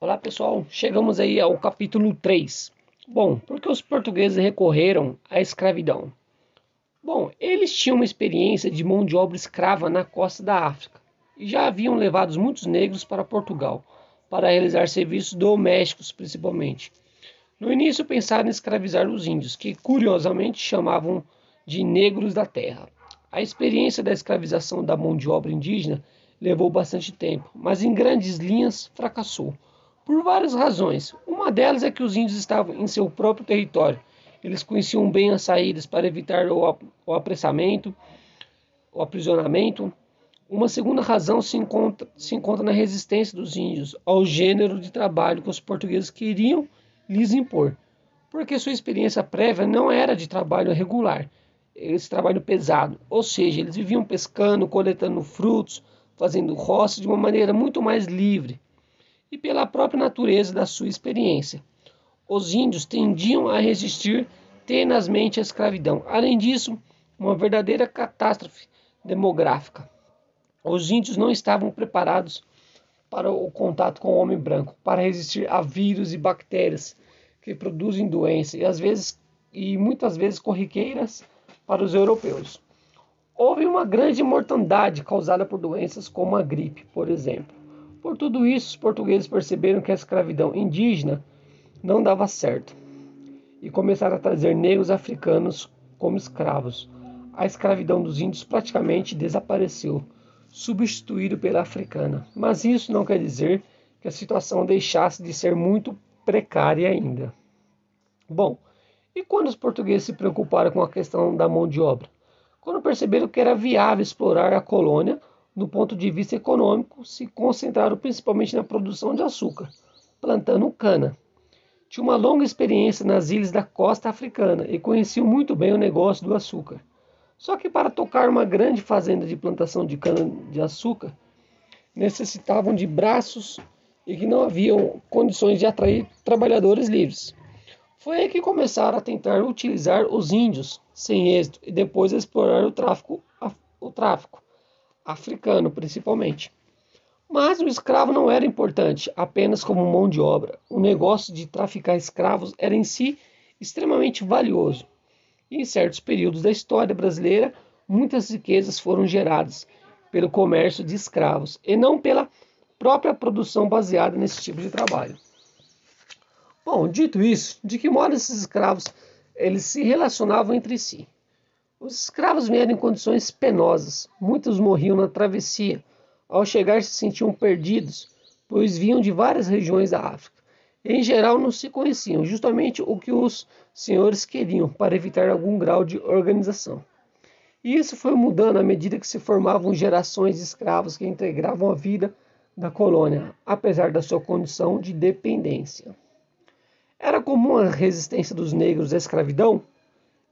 Olá pessoal, chegamos aí ao capítulo 3. Bom, por que os portugueses recorreram à escravidão? Bom, eles tinham uma experiência de mão de obra escrava na costa da África e já haviam levado muitos negros para Portugal para realizar serviços domésticos principalmente. No início pensaram em escravizar os índios, que curiosamente chamavam de negros da terra. A experiência da escravização da mão de obra indígena levou bastante tempo, mas em grandes linhas fracassou. Por várias razões. Uma delas é que os índios estavam em seu próprio território. Eles conheciam bem as saídas para evitar o, apressamento, o aprisionamento. Uma segunda razão se encontra, se encontra na resistência dos índios ao gênero de trabalho que os portugueses queriam lhes impor, porque sua experiência prévia não era de trabalho regular, esse trabalho pesado, ou seja, eles viviam pescando, coletando frutos, fazendo roça de uma maneira muito mais livre e pela própria natureza da sua experiência. Os índios tendiam a resistir tenazmente à escravidão. Além disso, uma verdadeira catástrofe demográfica. Os índios não estavam preparados para o contato com o homem branco, para resistir a vírus e bactérias que produzem doenças e às vezes e muitas vezes corriqueiras para os europeus. Houve uma grande mortandade causada por doenças como a gripe, por exemplo. Por tudo isso, os portugueses perceberam que a escravidão indígena não dava certo e começaram a trazer negros africanos como escravos. A escravidão dos índios praticamente desapareceu, substituído pela africana. Mas isso não quer dizer que a situação deixasse de ser muito precária ainda. Bom, e quando os portugueses se preocuparam com a questão da mão de obra? quando perceberam que era viável explorar a colônia do ponto de vista econômico, se concentraram principalmente na produção de açúcar, plantando cana. Tinha uma longa experiência nas ilhas da costa africana e conheciam muito bem o negócio do açúcar. Só que para tocar uma grande fazenda de plantação de cana-de-açúcar, necessitavam de braços e que não haviam condições de atrair trabalhadores livres. Foi aí que começaram a tentar utilizar os índios, sem êxito, e depois explorar o tráfico, o tráfico africano principalmente. Mas o escravo não era importante apenas como mão de obra. O negócio de traficar escravos era em si extremamente valioso. E em certos períodos da história brasileira, muitas riquezas foram geradas pelo comércio de escravos e não pela própria produção baseada nesse tipo de trabalho. Bom, dito isso, de que modo esses escravos eles se relacionavam entre si? Os escravos vieram em condições penosas. Muitos morriam na travessia. Ao chegar se sentiam perdidos, pois vinham de várias regiões da África. Em geral não se conheciam, justamente o que os senhores queriam para evitar algum grau de organização. E isso foi mudando à medida que se formavam gerações de escravos que integravam a vida da colônia, apesar da sua condição de dependência. Era comum a resistência dos negros à escravidão?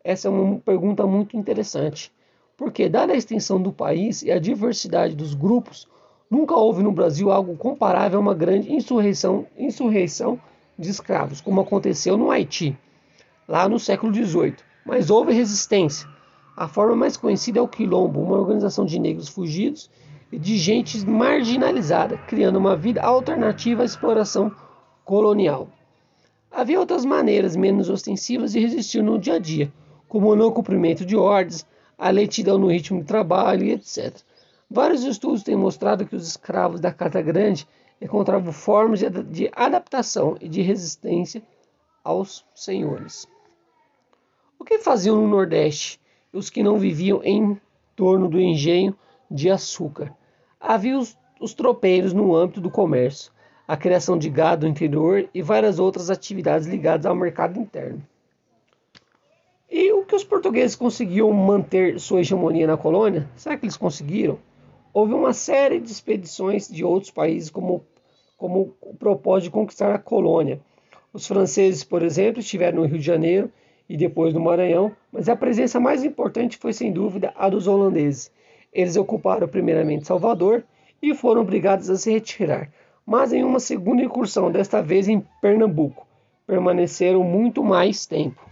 Essa é uma pergunta muito interessante, porque, dada a extensão do país e a diversidade dos grupos, nunca houve no Brasil algo comparável a uma grande insurreição, insurreição de escravos, como aconteceu no Haiti, lá no século XVIII. Mas houve resistência. A forma mais conhecida é o Quilombo, uma organização de negros fugidos e de gente marginalizada, criando uma vida alternativa à exploração colonial. Havia outras maneiras menos ostensivas de resistir no dia a dia, como o não cumprimento de ordens, a lentidão no ritmo de trabalho e etc. Vários estudos têm mostrado que os escravos da Casa Grande encontravam formas de adaptação e de resistência aos senhores. O que faziam no Nordeste os que não viviam em torno do engenho de açúcar? Havia os, os tropeiros no âmbito do comércio, a criação de gado interior e várias outras atividades ligadas ao mercado interno. E o que os portugueses conseguiam manter sua hegemonia na colônia? Será que eles conseguiram? Houve uma série de expedições de outros países como, como o propósito de conquistar a colônia. Os franceses, por exemplo, estiveram no Rio de Janeiro e depois no Maranhão, mas a presença mais importante foi sem dúvida a dos holandeses. Eles ocuparam primeiramente Salvador e foram obrigados a se retirar, mas em uma segunda incursão, desta vez em Pernambuco, permaneceram muito mais tempo.